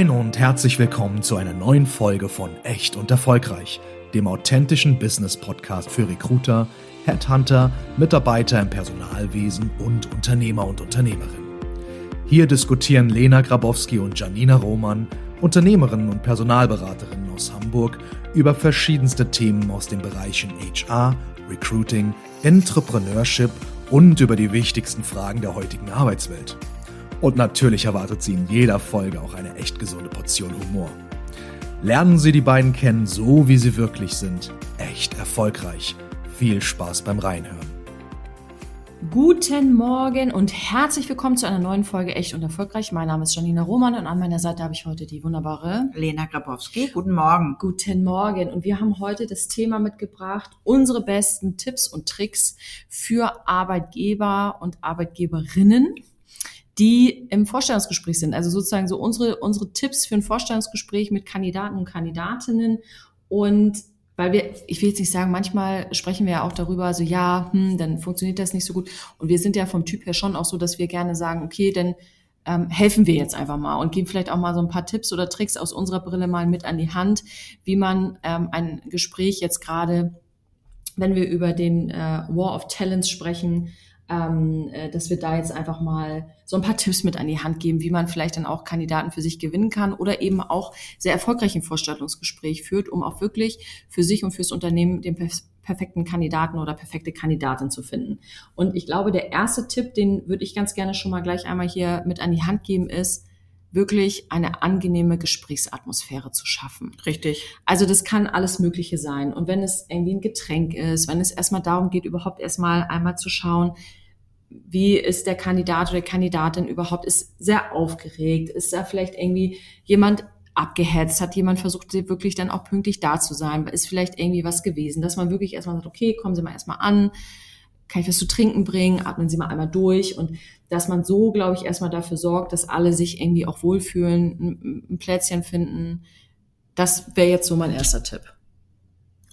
Moin und herzlich willkommen zu einer neuen Folge von Echt und Erfolgreich, dem authentischen Business Podcast für Recruiter, Headhunter, Mitarbeiter im Personalwesen und Unternehmer und Unternehmerinnen. Hier diskutieren Lena Grabowski und Janina Roman, Unternehmerinnen und Personalberaterinnen aus Hamburg, über verschiedenste Themen aus den Bereichen HR, Recruiting, Entrepreneurship und über die wichtigsten Fragen der heutigen Arbeitswelt. Und natürlich erwartet Sie in jeder Folge auch eine echt gesunde Portion Humor. Lernen Sie die beiden kennen, so wie sie wirklich sind. Echt erfolgreich. Viel Spaß beim Reinhören. Guten Morgen und herzlich willkommen zu einer neuen Folge Echt und Erfolgreich. Mein Name ist Janina Roman und an meiner Seite habe ich heute die wunderbare Lena Grabowski. Guten Morgen. Guten Morgen und wir haben heute das Thema mitgebracht, unsere besten Tipps und Tricks für Arbeitgeber und Arbeitgeberinnen die im Vorstellungsgespräch sind. Also sozusagen so unsere, unsere Tipps für ein Vorstellungsgespräch mit Kandidaten und Kandidatinnen. Und weil wir, ich will jetzt nicht sagen, manchmal sprechen wir ja auch darüber, so ja, hm, dann funktioniert das nicht so gut. Und wir sind ja vom Typ her schon auch so, dass wir gerne sagen, okay, dann ähm, helfen wir jetzt einfach mal und geben vielleicht auch mal so ein paar Tipps oder Tricks aus unserer Brille mal mit an die Hand, wie man ähm, ein Gespräch jetzt gerade, wenn wir über den äh, War of Talents sprechen, ähm, äh, dass wir da jetzt einfach mal so ein paar Tipps mit an die Hand geben, wie man vielleicht dann auch Kandidaten für sich gewinnen kann oder eben auch sehr erfolgreich ein Vorstellungsgespräch führt, um auch wirklich für sich und fürs Unternehmen den perfekten Kandidaten oder perfekte Kandidatin zu finden. Und ich glaube, der erste Tipp, den würde ich ganz gerne schon mal gleich einmal hier mit an die Hand geben, ist, wirklich eine angenehme Gesprächsatmosphäre zu schaffen. Richtig. Also das kann alles Mögliche sein. Und wenn es irgendwie ein Getränk ist, wenn es erstmal darum geht, überhaupt erstmal einmal zu schauen, wie ist der Kandidat oder Kandidatin überhaupt, ist sehr aufgeregt, ist da vielleicht irgendwie jemand abgehetzt, hat jemand versucht, wirklich dann auch pünktlich da zu sein, ist vielleicht irgendwie was gewesen, dass man wirklich erstmal sagt, okay, kommen Sie mal erstmal an, kann ich was zu trinken bringen, atmen Sie mal einmal durch und dass man so, glaube ich, erstmal dafür sorgt, dass alle sich irgendwie auch wohlfühlen, ein, ein Plätzchen finden. Das wäre jetzt so mein erster Tipp.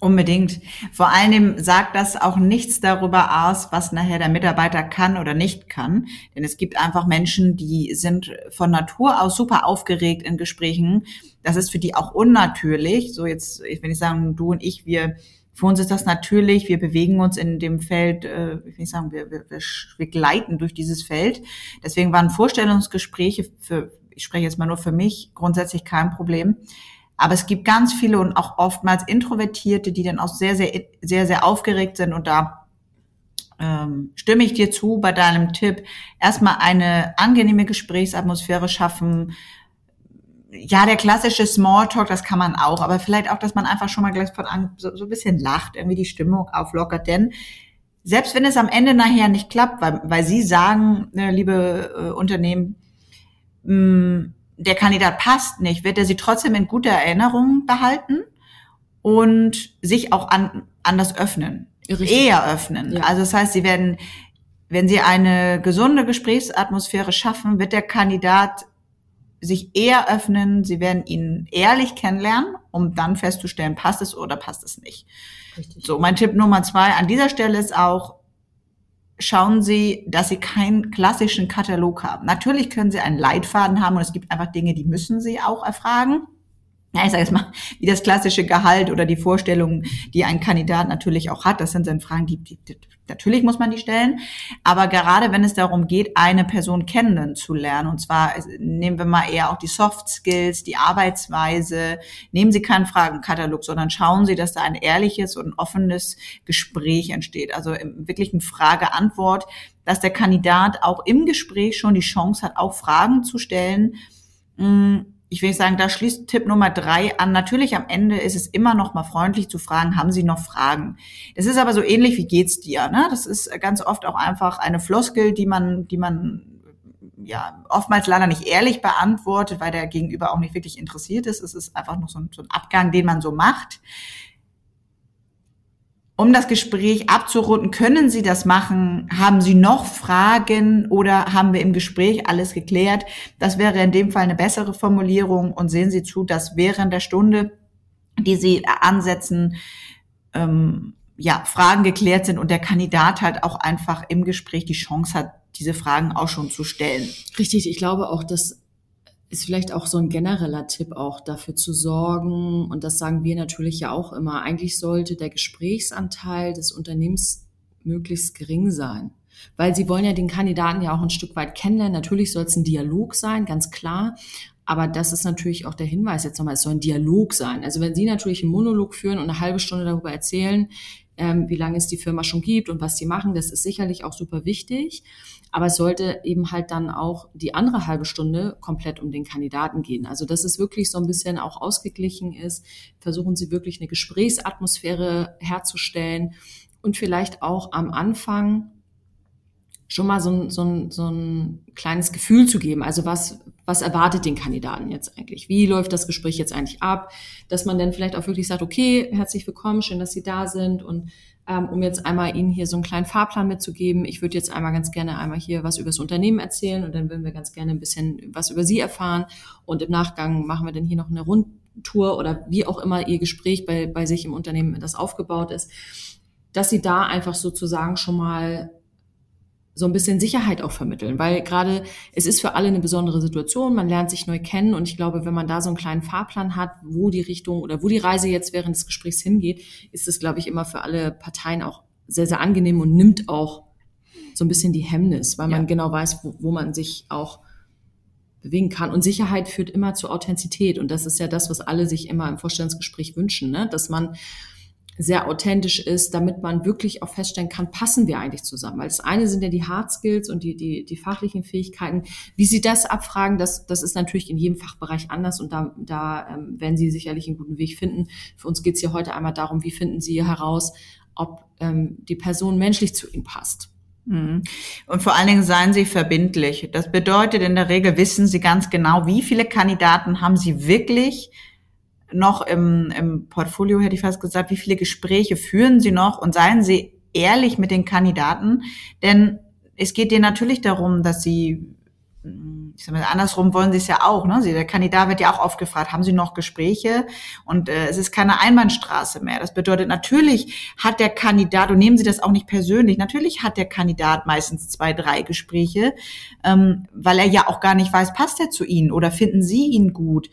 Unbedingt. Vor allem sagt das auch nichts darüber aus, was nachher der Mitarbeiter kann oder nicht kann. Denn es gibt einfach Menschen, die sind von Natur aus super aufgeregt in Gesprächen. Das ist für die auch unnatürlich. So jetzt, wenn ich sagen, du und ich, wir, für uns ist das natürlich. Wir bewegen uns in dem Feld, äh, ich will nicht sagen, wir, wir, wir gleiten durch dieses Feld. Deswegen waren Vorstellungsgespräche für, ich spreche jetzt mal nur für mich, grundsätzlich kein Problem. Aber es gibt ganz viele und auch oftmals Introvertierte, die dann auch sehr, sehr, sehr, sehr aufgeregt sind und da ähm, stimme ich dir zu bei deinem Tipp. Erstmal eine angenehme Gesprächsatmosphäre schaffen. Ja, der klassische Smalltalk, das kann man auch, aber vielleicht auch, dass man einfach schon mal gleich von an so, so ein bisschen lacht, irgendwie die Stimmung auflockert, denn selbst wenn es am Ende nachher nicht klappt, weil, weil Sie sagen, äh, liebe äh, Unternehmen, mh, mm, der Kandidat passt nicht, wird er sie trotzdem in guter Erinnerung behalten und sich auch an, anders öffnen. Richtig. Eher öffnen. Ja. Also das heißt, sie werden, wenn sie eine gesunde Gesprächsatmosphäre schaffen, wird der Kandidat sich eher öffnen, sie werden ihn ehrlich kennenlernen, um dann festzustellen, passt es oder passt es nicht. Richtig. So, mein Tipp Nummer zwei an dieser Stelle ist auch, schauen Sie, dass Sie keinen klassischen Katalog haben. Natürlich können Sie einen Leitfaden haben und es gibt einfach Dinge, die müssen Sie auch erfragen ja, ich sage jetzt mal, wie das klassische Gehalt oder die Vorstellungen, die ein Kandidat natürlich auch hat. Das sind dann Fragen, die, die, die natürlich muss man die stellen. Aber gerade wenn es darum geht, eine Person kennenzulernen, und zwar nehmen wir mal eher auch die Soft Skills, die Arbeitsweise, nehmen Sie keinen Fragenkatalog, sondern schauen Sie, dass da ein ehrliches und offenes Gespräch entsteht. Also wirklich ein Frage-Antwort, dass der Kandidat auch im Gespräch schon die Chance hat, auch Fragen zu stellen mm, ich will sagen, da schließt Tipp Nummer drei an. Natürlich am Ende ist es immer noch mal freundlich zu fragen, haben Sie noch Fragen? Das ist aber so ähnlich wie geht's dir? Ne? Das ist ganz oft auch einfach eine Floskel, die man, die man ja oftmals leider nicht ehrlich beantwortet, weil der Gegenüber auch nicht wirklich interessiert ist. Es ist einfach noch so ein, so ein Abgang, den man so macht um das Gespräch abzurunden, können Sie das machen? Haben Sie noch Fragen oder haben wir im Gespräch alles geklärt? Das wäre in dem Fall eine bessere Formulierung und sehen Sie zu, dass während der Stunde, die Sie ansetzen, ähm, ja, Fragen geklärt sind und der Kandidat halt auch einfach im Gespräch die Chance hat, diese Fragen auch schon zu stellen. Richtig, ich glaube auch, dass ist vielleicht auch so ein genereller Tipp auch dafür zu sorgen, und das sagen wir natürlich ja auch immer, eigentlich sollte der Gesprächsanteil des Unternehmens möglichst gering sein. Weil sie wollen ja den Kandidaten ja auch ein Stück weit kennenlernen. Natürlich soll es ein Dialog sein, ganz klar. Aber das ist natürlich auch der Hinweis jetzt nochmal, es soll ein Dialog sein. Also wenn Sie natürlich einen Monolog führen und eine halbe Stunde darüber erzählen, ähm, wie lange es die Firma schon gibt und was sie machen, das ist sicherlich auch super wichtig. Aber es sollte eben halt dann auch die andere halbe Stunde komplett um den Kandidaten gehen. Also dass es wirklich so ein bisschen auch ausgeglichen ist. Versuchen Sie wirklich eine Gesprächsatmosphäre herzustellen und vielleicht auch am Anfang schon mal so ein, so, ein, so ein kleines Gefühl zu geben. Also was, was erwartet den Kandidaten jetzt eigentlich? Wie läuft das Gespräch jetzt eigentlich ab? Dass man dann vielleicht auch wirklich sagt, okay, herzlich willkommen, schön, dass Sie da sind und ähm, um jetzt einmal Ihnen hier so einen kleinen Fahrplan mitzugeben. Ich würde jetzt einmal ganz gerne einmal hier was über das Unternehmen erzählen und dann würden wir ganz gerne ein bisschen was über Sie erfahren und im Nachgang machen wir dann hier noch eine Rundtour oder wie auch immer Ihr Gespräch bei, bei sich im Unternehmen das aufgebaut ist, dass Sie da einfach sozusagen schon mal so ein bisschen Sicherheit auch vermitteln, weil gerade es ist für alle eine besondere Situation, man lernt sich neu kennen und ich glaube, wenn man da so einen kleinen Fahrplan hat, wo die Richtung oder wo die Reise jetzt während des Gesprächs hingeht, ist es, glaube ich, immer für alle Parteien auch sehr, sehr angenehm und nimmt auch so ein bisschen die Hemmnis, weil man ja. genau weiß, wo, wo man sich auch bewegen kann. Und Sicherheit führt immer zu Authentizität. Und das ist ja das, was alle sich immer im Vorstellungsgespräch wünschen, ne? dass man sehr authentisch ist, damit man wirklich auch feststellen kann, passen wir eigentlich zusammen. Weil das eine sind ja die Hard Skills und die, die, die fachlichen Fähigkeiten. Wie Sie das abfragen, das, das ist natürlich in jedem Fachbereich anders und da, da ähm, werden Sie sicherlich einen guten Weg finden. Für uns geht es hier heute einmal darum, wie finden Sie heraus, ob ähm, die Person menschlich zu Ihnen passt. Mhm. Und vor allen Dingen seien Sie verbindlich. Das bedeutet, in der Regel wissen Sie ganz genau, wie viele Kandidaten haben Sie wirklich noch im, im Portfolio, hätte ich fast gesagt, wie viele Gespräche führen Sie noch und seien Sie ehrlich mit den Kandidaten, denn es geht denen natürlich darum, dass Sie ich sag mal, andersrum wollen sie es ja auch. Ne? Der Kandidat wird ja auch oft gefragt, haben Sie noch Gespräche? Und äh, es ist keine Einbahnstraße mehr. Das bedeutet, natürlich hat der Kandidat, und nehmen Sie das auch nicht persönlich, natürlich hat der Kandidat meistens zwei, drei Gespräche, ähm, weil er ja auch gar nicht weiß, passt er zu Ihnen oder finden Sie ihn gut?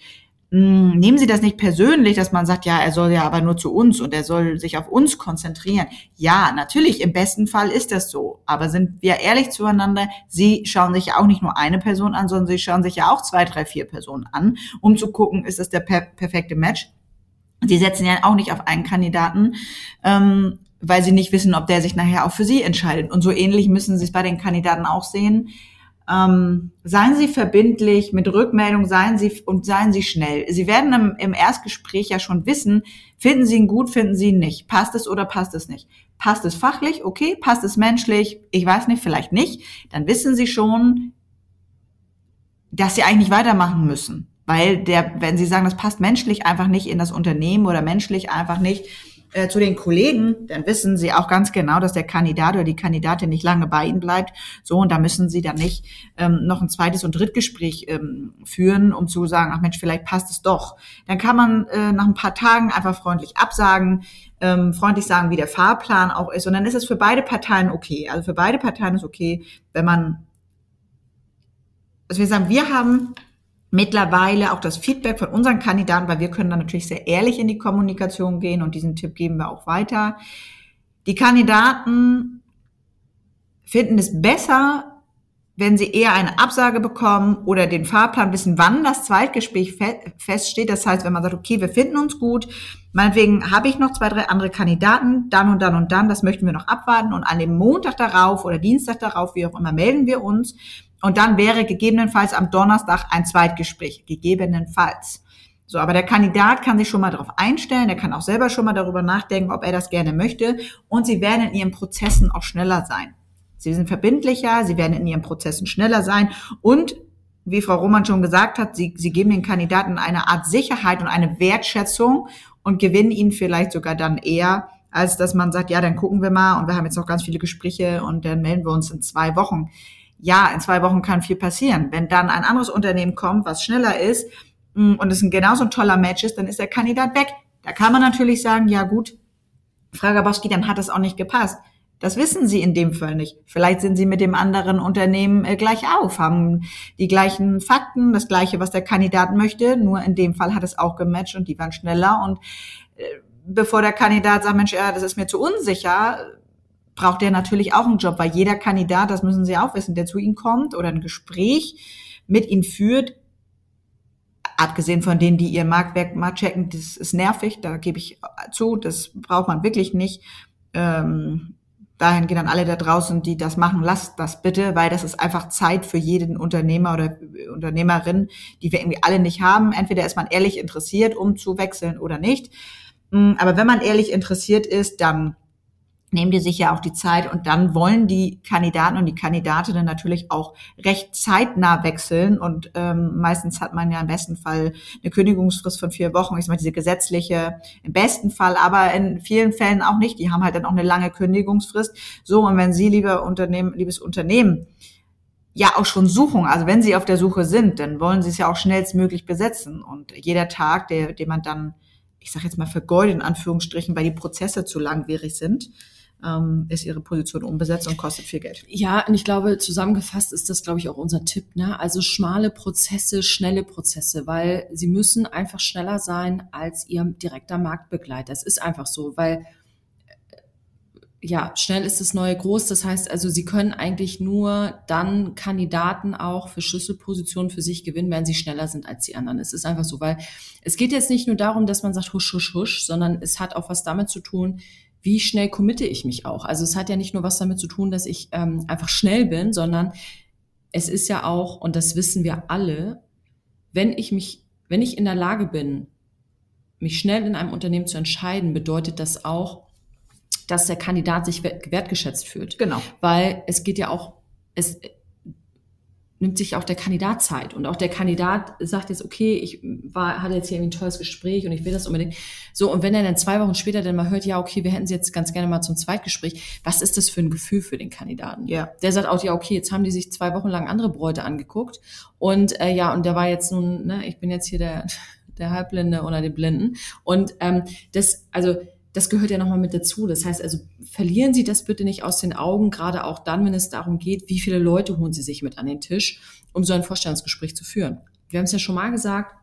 Hm, nehmen Sie das nicht persönlich, dass man sagt, ja, er soll ja aber nur zu uns und er soll sich auf uns konzentrieren. Ja, natürlich, im besten Fall ist das so. Aber sind wir ehrlich zueinander? Sie schauen sich ja auch nicht nur eine Person an, sondern Sie schauen sich ja auch zwei, drei, vier Personen an, um zu gucken, ist das der per perfekte Match? Sie setzen ja auch nicht auf einen Kandidaten, ähm, weil Sie nicht wissen, ob der sich nachher auch für Sie entscheidet. Und so ähnlich müssen Sie es bei den Kandidaten auch sehen ähm, seien Sie verbindlich mit Rückmeldung, seien Sie und seien Sie schnell. Sie werden im, im Erstgespräch ja schon wissen, finden Sie ihn gut, finden Sie ihn nicht. Passt es oder passt es nicht? Passt es fachlich? Okay. Passt es menschlich? Ich weiß nicht, vielleicht nicht. Dann wissen Sie schon, dass Sie eigentlich weitermachen müssen. Weil der, wenn Sie sagen, das passt menschlich einfach nicht in das Unternehmen oder menschlich einfach nicht, äh, zu den Kollegen, dann wissen sie auch ganz genau, dass der Kandidat oder die Kandidatin nicht lange bei ihnen bleibt. So, und da müssen sie dann nicht ähm, noch ein zweites und Drittgespräch ähm, führen, um zu sagen, ach Mensch, vielleicht passt es doch. Dann kann man äh, nach ein paar Tagen einfach freundlich absagen, ähm, freundlich sagen, wie der Fahrplan auch ist. Und dann ist es für beide Parteien okay. Also für beide Parteien ist okay, wenn man, also wir sagen, wir haben mittlerweile auch das Feedback von unseren Kandidaten, weil wir können dann natürlich sehr ehrlich in die Kommunikation gehen und diesen Tipp geben wir auch weiter. Die Kandidaten finden es besser, wenn sie eher eine Absage bekommen oder den Fahrplan wissen, wann das Zweitgespräch feststeht. Das heißt, wenn man sagt, okay, wir finden uns gut, meinetwegen habe ich noch zwei, drei andere Kandidaten, dann und dann und dann, das möchten wir noch abwarten und an dem Montag darauf oder Dienstag darauf, wie auch immer, melden wir uns und dann wäre gegebenenfalls am Donnerstag ein Zweitgespräch. Gegebenenfalls. So, aber der Kandidat kann sich schon mal darauf einstellen, er kann auch selber schon mal darüber nachdenken, ob er das gerne möchte. Und sie werden in ihren Prozessen auch schneller sein. Sie sind verbindlicher, sie werden in ihren Prozessen schneller sein und wie Frau Roman schon gesagt hat, sie, sie geben den Kandidaten eine Art Sicherheit und eine Wertschätzung und gewinnen ihn vielleicht sogar dann eher, als dass man sagt, ja, dann gucken wir mal und wir haben jetzt noch ganz viele Gespräche und dann melden wir uns in zwei Wochen ja, in zwei Wochen kann viel passieren. Wenn dann ein anderes Unternehmen kommt, was schneller ist mm, und es ein genauso ein toller Match ist, dann ist der Kandidat weg. Da kann man natürlich sagen, ja gut, Frau Gabowski, dann hat es auch nicht gepasst. Das wissen Sie in dem Fall nicht. Vielleicht sind Sie mit dem anderen Unternehmen äh, gleich auf, haben die gleichen Fakten, das gleiche, was der Kandidat möchte. Nur in dem Fall hat es auch gematcht und die waren schneller. Und äh, bevor der Kandidat sagt, Mensch, ja, das ist mir zu unsicher, braucht er natürlich auch einen Job, weil jeder Kandidat, das müssen Sie auch wissen, der zu Ihnen kommt oder ein Gespräch mit Ihnen führt, abgesehen von denen, die ihr Marktwerk mal checken, das ist nervig, da gebe ich zu, das braucht man wirklich nicht. Ähm, dahin gehen dann alle da draußen, die das machen, lasst das bitte, weil das ist einfach Zeit für jeden Unternehmer oder Unternehmerin, die wir irgendwie alle nicht haben. Entweder ist man ehrlich interessiert, um zu wechseln oder nicht. Mm, aber wenn man ehrlich interessiert ist, dann nehmen die sich ja auch die Zeit und dann wollen die Kandidaten und die Kandidatinnen natürlich auch recht zeitnah wechseln und ähm, meistens hat man ja im besten Fall eine Kündigungsfrist von vier Wochen, ich mal diese gesetzliche im besten Fall, aber in vielen Fällen auch nicht. Die haben halt dann auch eine lange Kündigungsfrist. So und wenn Sie, lieber Unternehmen, liebes Unternehmen, ja auch schon suchen, also wenn Sie auf der Suche sind, dann wollen Sie es ja auch schnellstmöglich besetzen und jeder Tag, der, den man dann ich sage jetzt mal vergeudet in Anführungsstrichen, weil die Prozesse zu langwierig sind, ähm, ist ihre Position unbesetzt und kostet viel Geld. Ja, und ich glaube, zusammengefasst ist das, glaube ich, auch unser Tipp. Ne? Also schmale Prozesse, schnelle Prozesse, weil sie müssen einfach schneller sein als ihr direkter Marktbegleiter. Es ist einfach so, weil äh, ja, schnell ist das neue groß. Das heißt also, sie können eigentlich nur dann Kandidaten auch für Schlüsselpositionen für sich gewinnen, wenn sie schneller sind als die anderen. Es ist einfach so, weil es geht jetzt nicht nur darum, dass man sagt husch, husch, husch, sondern es hat auch was damit zu tun, wie schnell committe ich mich auch. Also es hat ja nicht nur was damit zu tun, dass ich ähm, einfach schnell bin, sondern es ist ja auch, und das wissen wir alle, wenn ich mich, wenn ich in der Lage bin, mich schnell in einem Unternehmen zu entscheiden, bedeutet das auch, dass der Kandidat sich wertgeschätzt fühlt. Genau. Weil es geht ja auch, es, nimmt sich auch der Kandidat Zeit. Und auch der Kandidat sagt jetzt, okay, ich war, hatte jetzt hier irgendwie ein tolles Gespräch und ich will das unbedingt. So, und wenn er dann zwei Wochen später dann mal hört, ja, okay, wir hätten sie jetzt ganz gerne mal zum Zweitgespräch, was ist das für ein Gefühl für den Kandidaten? Ja. Der sagt auch, ja, okay, jetzt haben die sich zwei Wochen lang andere Bräute angeguckt. Und äh, ja, und der war jetzt nun, ne, ich bin jetzt hier der, der Halbblinde oder den Blinden. Und ähm, das, also das gehört ja nochmal mit dazu. Das heißt also, verlieren Sie das bitte nicht aus den Augen, gerade auch dann, wenn es darum geht, wie viele Leute holen Sie sich mit an den Tisch, um so ein Vorstellungsgespräch zu führen. Wir haben es ja schon mal gesagt,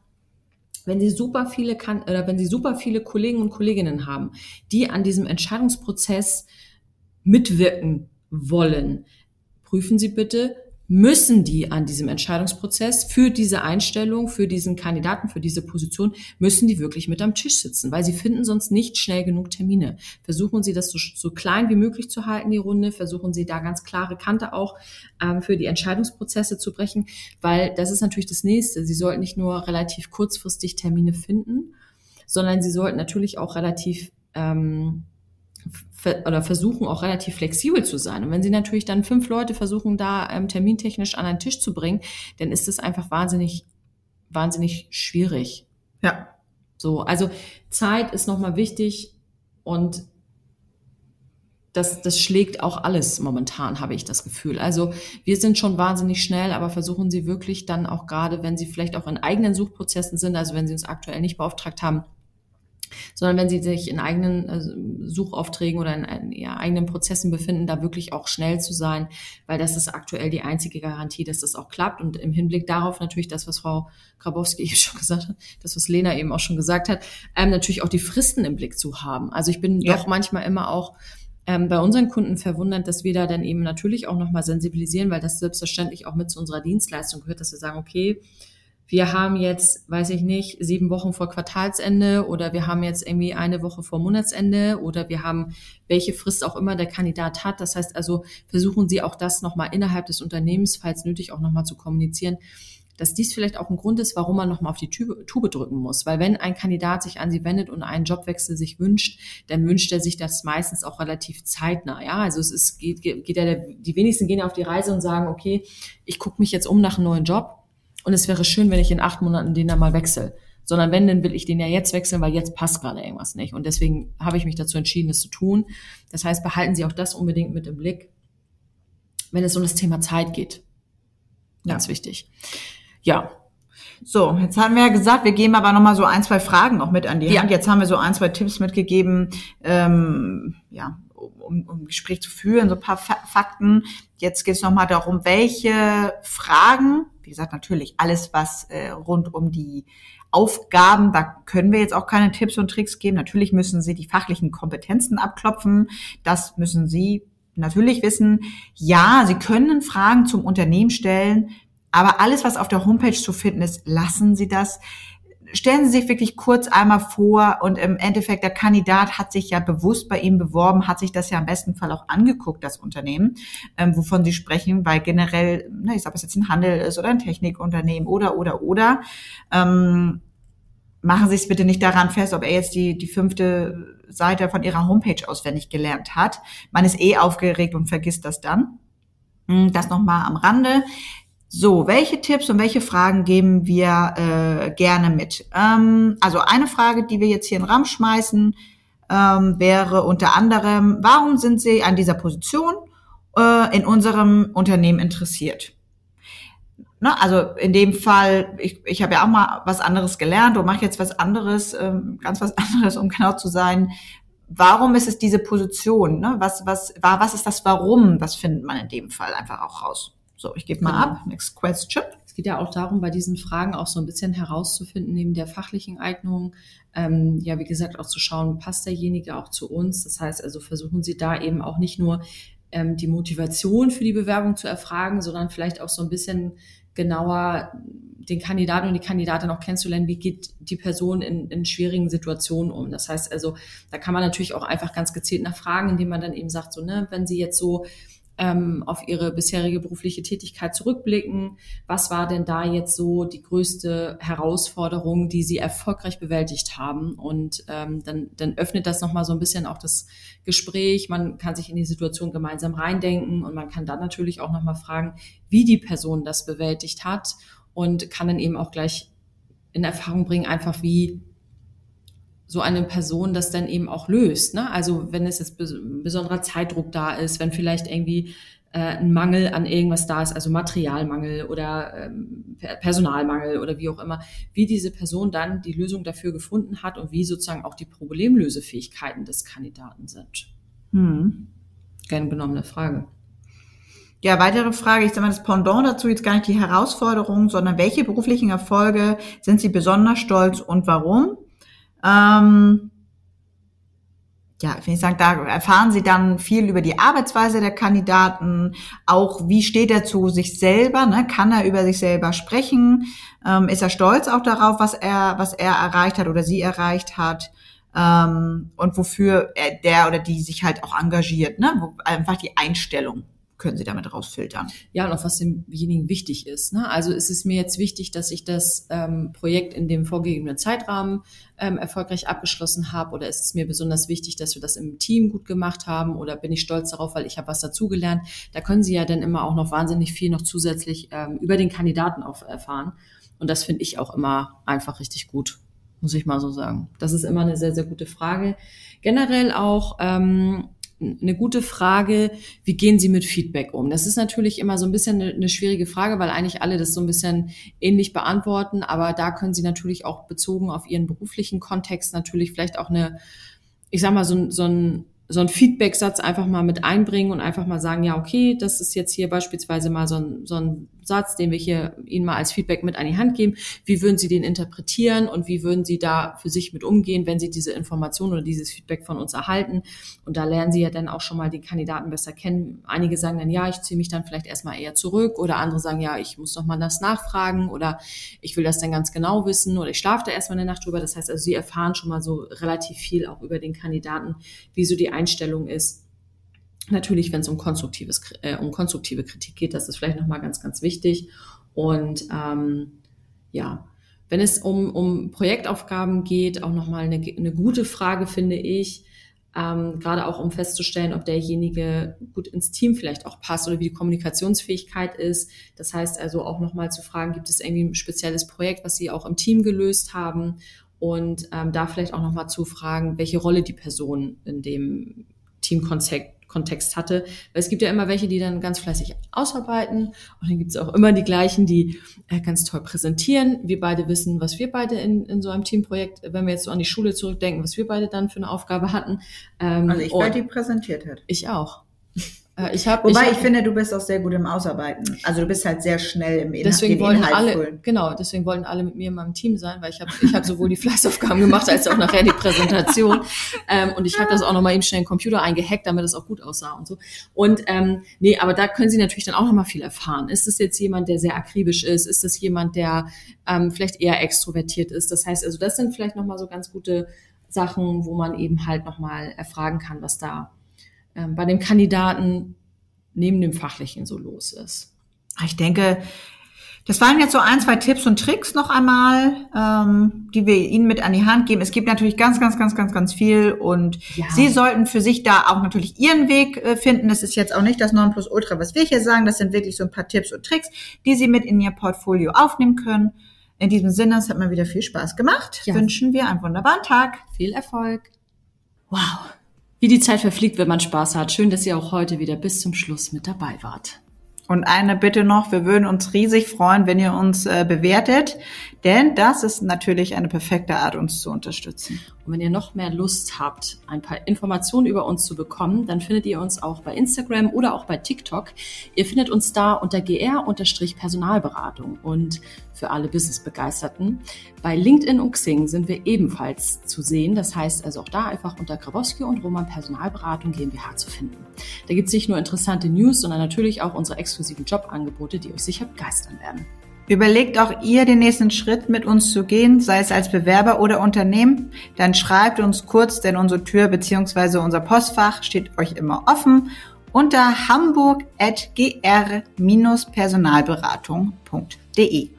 wenn Sie super viele kann oder wenn Sie super viele Kollegen und Kolleginnen haben, die an diesem Entscheidungsprozess mitwirken wollen, prüfen Sie bitte, müssen die an diesem Entscheidungsprozess für diese Einstellung, für diesen Kandidaten, für diese Position, müssen die wirklich mit am Tisch sitzen, weil sie finden sonst nicht schnell genug Termine. Versuchen Sie das so, so klein wie möglich zu halten, die Runde. Versuchen Sie da ganz klare Kante auch ähm, für die Entscheidungsprozesse zu brechen, weil das ist natürlich das Nächste. Sie sollten nicht nur relativ kurzfristig Termine finden, sondern Sie sollten natürlich auch relativ ähm, oder versuchen auch relativ flexibel zu sein. Und wenn Sie natürlich dann fünf Leute versuchen, da ähm, termintechnisch an einen Tisch zu bringen, dann ist das einfach wahnsinnig, wahnsinnig schwierig. Ja. So, also Zeit ist nochmal wichtig und das, das schlägt auch alles momentan, habe ich das Gefühl. Also wir sind schon wahnsinnig schnell, aber versuchen Sie wirklich dann auch gerade, wenn Sie vielleicht auch in eigenen Suchprozessen sind, also wenn Sie uns aktuell nicht beauftragt haben, sondern wenn sie sich in eigenen äh, Suchaufträgen oder in, ja, eigenen Prozessen befinden, da wirklich auch schnell zu sein, weil das ist aktuell die einzige Garantie, dass das auch klappt. Und im Hinblick darauf natürlich das, was Frau Grabowski eben schon gesagt hat, das, was Lena eben auch schon gesagt hat, ähm, natürlich auch die Fristen im Blick zu haben. Also ich bin ja. doch manchmal immer auch ähm, bei unseren Kunden verwundert, dass wir da dann eben natürlich auch nochmal sensibilisieren, weil das selbstverständlich auch mit zu unserer Dienstleistung gehört, dass wir sagen, okay, wir haben jetzt, weiß ich nicht, sieben Wochen vor Quartalsende oder wir haben jetzt irgendwie eine Woche vor Monatsende oder wir haben welche Frist auch immer der Kandidat hat. Das heißt also, versuchen Sie auch das nochmal innerhalb des Unternehmens, falls nötig, auch nochmal zu kommunizieren, dass dies vielleicht auch ein Grund ist, warum man nochmal auf die Tube, Tube drücken muss. Weil wenn ein Kandidat sich an Sie wendet und einen Jobwechsel sich wünscht, dann wünscht er sich das meistens auch relativ zeitnah. Ja, also es ist, geht, geht ja, die wenigsten gehen auf die Reise und sagen, okay, ich gucke mich jetzt um nach einem neuen Job und es wäre schön, wenn ich in acht Monaten den dann mal wechsle. Sondern wenn, dann will ich den ja jetzt wechseln, weil jetzt passt gerade irgendwas nicht. Und deswegen habe ich mich dazu entschieden, das zu tun. Das heißt, behalten Sie auch das unbedingt mit im Blick, wenn es um das Thema Zeit geht. Ganz ja. wichtig. Ja. So, jetzt haben wir ja gesagt, wir geben aber nochmal so ein, zwei Fragen auch mit an die Ja. Hand. Jetzt haben wir so ein, zwei Tipps mitgegeben, ähm, ja, um, um ein Gespräch zu führen, so ein paar Fa Fakten. Jetzt geht es nochmal darum, welche Fragen, wie gesagt, natürlich alles, was äh, rund um die Aufgaben, da können wir jetzt auch keine Tipps und Tricks geben. Natürlich müssen Sie die fachlichen Kompetenzen abklopfen. Das müssen Sie natürlich wissen. Ja, Sie können Fragen zum Unternehmen stellen, aber alles, was auf der Homepage zu finden ist, lassen Sie das. Stellen Sie sich wirklich kurz einmal vor und im Endeffekt der Kandidat hat sich ja bewusst bei Ihnen beworben, hat sich das ja im besten Fall auch angeguckt, das Unternehmen, ähm, wovon Sie sprechen, weil generell, ne, ich sage, ob es jetzt ein Handel ist oder ein Technikunternehmen oder, oder, oder, ähm, machen Sie es bitte nicht daran fest, ob er jetzt die, die fünfte Seite von Ihrer Homepage auswendig gelernt hat. Man ist eh aufgeregt und vergisst das dann. Hm, Das nochmal am Rande. So, welche Tipps und welche Fragen geben wir äh, gerne mit? Ähm, also eine Frage, die wir jetzt hier in den Raum schmeißen, ähm, wäre unter anderem, warum sind Sie an dieser Position äh, in unserem Unternehmen interessiert? Ne, also in dem Fall, ich, ich habe ja auch mal was anderes gelernt und mache jetzt was anderes, ähm, ganz was anderes, um genau zu sein. Warum ist es diese Position? Ne? Was, was, war, was ist das Warum? Das findet man in dem Fall einfach auch raus. So, ich gebe mal Genau. ab. Next question. Es geht ja auch darum, bei diesen Fragen auch so ein bisschen herauszufinden, neben der fachlichen Eignung, ähm, ja, wie gesagt, auch zu schauen, passt derjenige auch zu uns. Das heißt also, versuchen Sie da eben auch nicht nur ähm, die Motivation für die Bewerbung zu erfragen, sondern vielleicht auch so ein bisschen genauer den Kandidaten und die Kandidatin auch kennenzulernen, wie geht die Person in, in schwierigen Situationen um. Das heißt also, da kann man natürlich auch einfach ganz gezielt nachfragen, indem man dann eben sagt, so, ne, wenn Sie jetzt so ähm, auf ihre bisherige berufliche Tätigkeit zurückblicken. Was war denn da jetzt so die größte Herausforderung, die sie erfolgreich bewältigt haben? Und ähm, dann, dann öffnet das nochmal so ein bisschen auch das Gespräch. Man kann sich in die Situation gemeinsam reindenken und man kann dann natürlich auch nochmal fragen, wie die Person das bewältigt hat und kann dann eben auch gleich in Erfahrung bringen, einfach wie so eine Person das dann eben auch löst. Ne? Also wenn es jetzt bes besonderer Zeitdruck da ist, wenn vielleicht irgendwie äh, ein Mangel an irgendwas da ist, also Materialmangel oder ähm, Per- Personalmangel oder wie auch immer, wie diese Person dann die Lösung dafür gefunden hat und wie sozusagen auch die Problemlösefähigkeiten des Kandidaten sind. Hm. Gern genommene Frage. Ja, weitere Frage. Ich sage mal, das Pendant dazu jetzt gar nicht die Herausforderung, sondern welche beruflichen Erfolge sind Sie besonders stolz und warum? Ähm, ja, ich sagen, da erfahren Sie dann viel über die Arbeitsweise der Kandidaten, auch wie steht er zu sich selber, ne? kann er über sich selber sprechen, ähm, ist er stolz auch darauf, was er, was er erreicht hat oder sie erreicht hat ähm, und wofür er, der oder die sich halt auch engagiert, ne? Wo, einfach die Einstellung können Sie damit rausfiltern. Ja, und auch was demjenigen wichtig ist. Ne? Also ist es mir jetzt wichtig, dass ich das ähm, Projekt in dem vorgegebenen Zeitrahmen ähm, erfolgreich abgeschlossen habe oder ist es mir besonders wichtig, dass wir das im Team gut gemacht haben oder bin ich stolz darauf, weil ich habe was dazugelernt. Da können Sie ja dann immer auch noch wahnsinnig viel noch zusätzlich ähm, über den Kandidaten auch erfahren. Und das finde ich auch immer einfach richtig gut, muss ich mal so sagen. Das ist immer eine sehr, sehr gute Frage. Generell auch ähm, eine gute Frage, wie gehen Sie mit Feedback um? Das ist natürlich immer so ein bisschen eine, schwierige Frage, weil eigentlich alle das so ein bisschen ähnlich beantworten, aber da können Sie natürlich auch bezogen auf Ihren beruflichen Kontext natürlich vielleicht auch eine, ich sag mal, so, so ein so einen Feedback-Satz einfach mal mit einbringen und einfach mal sagen, ja, okay, das ist jetzt hier beispielsweise mal so ein, so ein Satz, den wir hier Ihnen mal als Feedback mit an die Hand geben. Wie würden Sie den interpretieren und wie würden Sie da für sich mit umgehen, wenn Sie diese Information oder dieses Feedback von uns erhalten? Und da lernen Sie ja dann auch schon mal die Kandidaten besser kennen. Einige sagen dann, ja, ich ziehe mich dann vielleicht erstmal eher zurück oder andere sagen, ja, ich muss noch mal das nachfragen oder ich will das dann ganz genau wissen oder ich schlafe da erstmal eine Nacht drüber. Das heißt also, Sie erfahren schon mal so relativ viel auch über den Kandidaten, wie so die Einstellung ist. Natürlich, wenn es um konstruktives, äh, um konstruktive Kritik geht, das ist vielleicht nochmal ganz, ganz wichtig. Und ähm, ja, wenn es um, um Projektaufgaben geht, auch nochmal eine, eine gute Frage, finde ich, ähm, gerade auch um festzustellen, ob derjenige gut ins Team vielleicht auch passt oder wie die Kommunikationsfähigkeit ist. Das heißt also auch nochmal zu fragen, gibt es irgendwie ein spezielles Projekt, was Sie auch im Team gelöst haben und ähm, da vielleicht auch nochmal zu fragen, welche Rolle die Person in dem Teamkonzept Kontext hatte. Weil es gibt ja immer welche, die dann ganz fleißig ausarbeiten und dann gibt es auch immer die gleichen, die äh, ganz toll präsentieren. Wir beide wissen, was wir beide in, in so einem Teamprojekt, wenn wir jetzt so an die Schule zurückdenken, was wir beide dann für eine Aufgabe hatten. Ähm, also ich, weil die präsentiert hat. Ich auch. Äh, ich hab, Wobei ich, hab, ich, finde, du bist auch sehr gut im Ausarbeiten. Also du bist halt sehr schnell im Inhalt. Deswegen wollten alle, füllen. genau, deswegen wollten alle mit mir in meinem Team sein, weil ich habe ich hab sowohl die Fleißaufgaben gemacht als auch nachher die Präsentation. ähm, und ich habe das auch nochmal eben schnell in den Computer eingehackt, damit es auch gut aussah und so. Und ähm, nee, aber da können Sie natürlich dann auch nochmal viel erfahren. Ist es jetzt jemand, der sehr akribisch ist? Ist es jemand, der ähm, vielleicht eher extrovertiert ist? Das heißt, also das sind vielleicht nochmal so ganz gute Sachen, wo man eben halt nochmal erfragen kann, was da bei dem Kandidaten neben dem Fachlichen so los ist. Ich denke, das waren jetzt so ein, zwei Tipps und Tricks noch einmal, ähm, die wir Ihnen mit an die Hand geben. Es gibt natürlich ganz, ganz, ganz, ganz, ganz viel und ja. Sie sollten für sich da auch natürlich Ihren Weg äh, finden. Das ist jetzt auch nicht das Nonplusultra, was wir hier sagen. Das sind wirklich so ein paar Tipps und Tricks, die Sie mit in Ihr Portfolio aufnehmen können. In diesem Sinne, es hat mir wieder viel Spaß gemacht. Ja. Wünschen wir einen wunderbaren Tag. Viel Erfolg. Wow. Wie die Zeit verfliegt, wenn man Spaß hat. Schön, dass ihr auch heute wieder bis zum Schluss mit dabei wart. Und eine Bitte noch, wir würden uns riesig freuen, wenn ihr uns äh, bewertet, denn das ist natürlich eine perfekte Art, uns zu unterstützen. Und wenn ihr noch mehr Lust habt, ein paar Informationen über uns zu bekommen, dann findet ihr uns auch bei Instagram oder auch bei TikTok. Ihr findet uns da unter gr-personalberatung und für alle Business-Begeisterten. Bei LinkedIn und Xing sind wir ebenfalls zu sehen. Das heißt also auch da einfach unter Grabowski und Roman Personalberatung GmbH zu finden. Da gibt es nicht nur interessante News, sondern natürlich auch unsere exklusiven Jobangebote, die euch sicher begeistern werden. Überlegt auch ihr den nächsten Schritt mit uns zu gehen, sei es als Bewerber oder Unternehmen, dann schreibt uns kurz, denn unsere Tür bzw. unser Postfach steht euch immer offen unter hamburg.gr-personalberatung.de.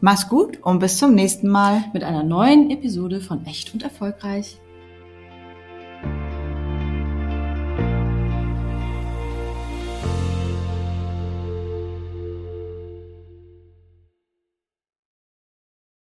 Mach's gut und bis zum nächsten Mal mit einer neuen Episode von Echt und Erfolgreich.